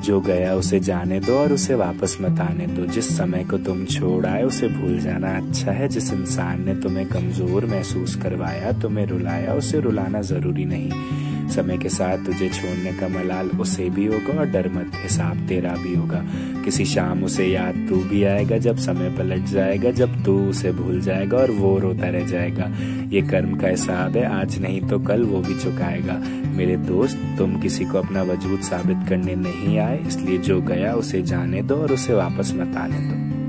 जो गया उसे जाने दो और उसे वापस मत आने दो। जिस समय को तुम छोड़ आए, उसे भूल जाना अच्छा है। जिस इंसान ने तुम्हें कमज़ोर महसूस करवाया, तुम्हें रुलाया, उसे रुलाना ज़रूरी नहीं। समय के साथ तुझे छोड़ने का मलाल उसे भी होगा और डर मत, हिसाब तेरा भी होगा। किसी शाम उसे याद तू भी आएगा, जब समय पलट जाएगा, जब तू उसे भूल जाएगा और वो रोता रह जाएगा। ये कर्म का हिसाब है, आज नहीं तो कल वो भी चुकाएगा। मेरे दोस्त, तुम किसी को अपना वजूद साबित करने नहीं आए, इसलिए जो गया उसे जाने दो और उसे वापस मत आने दो।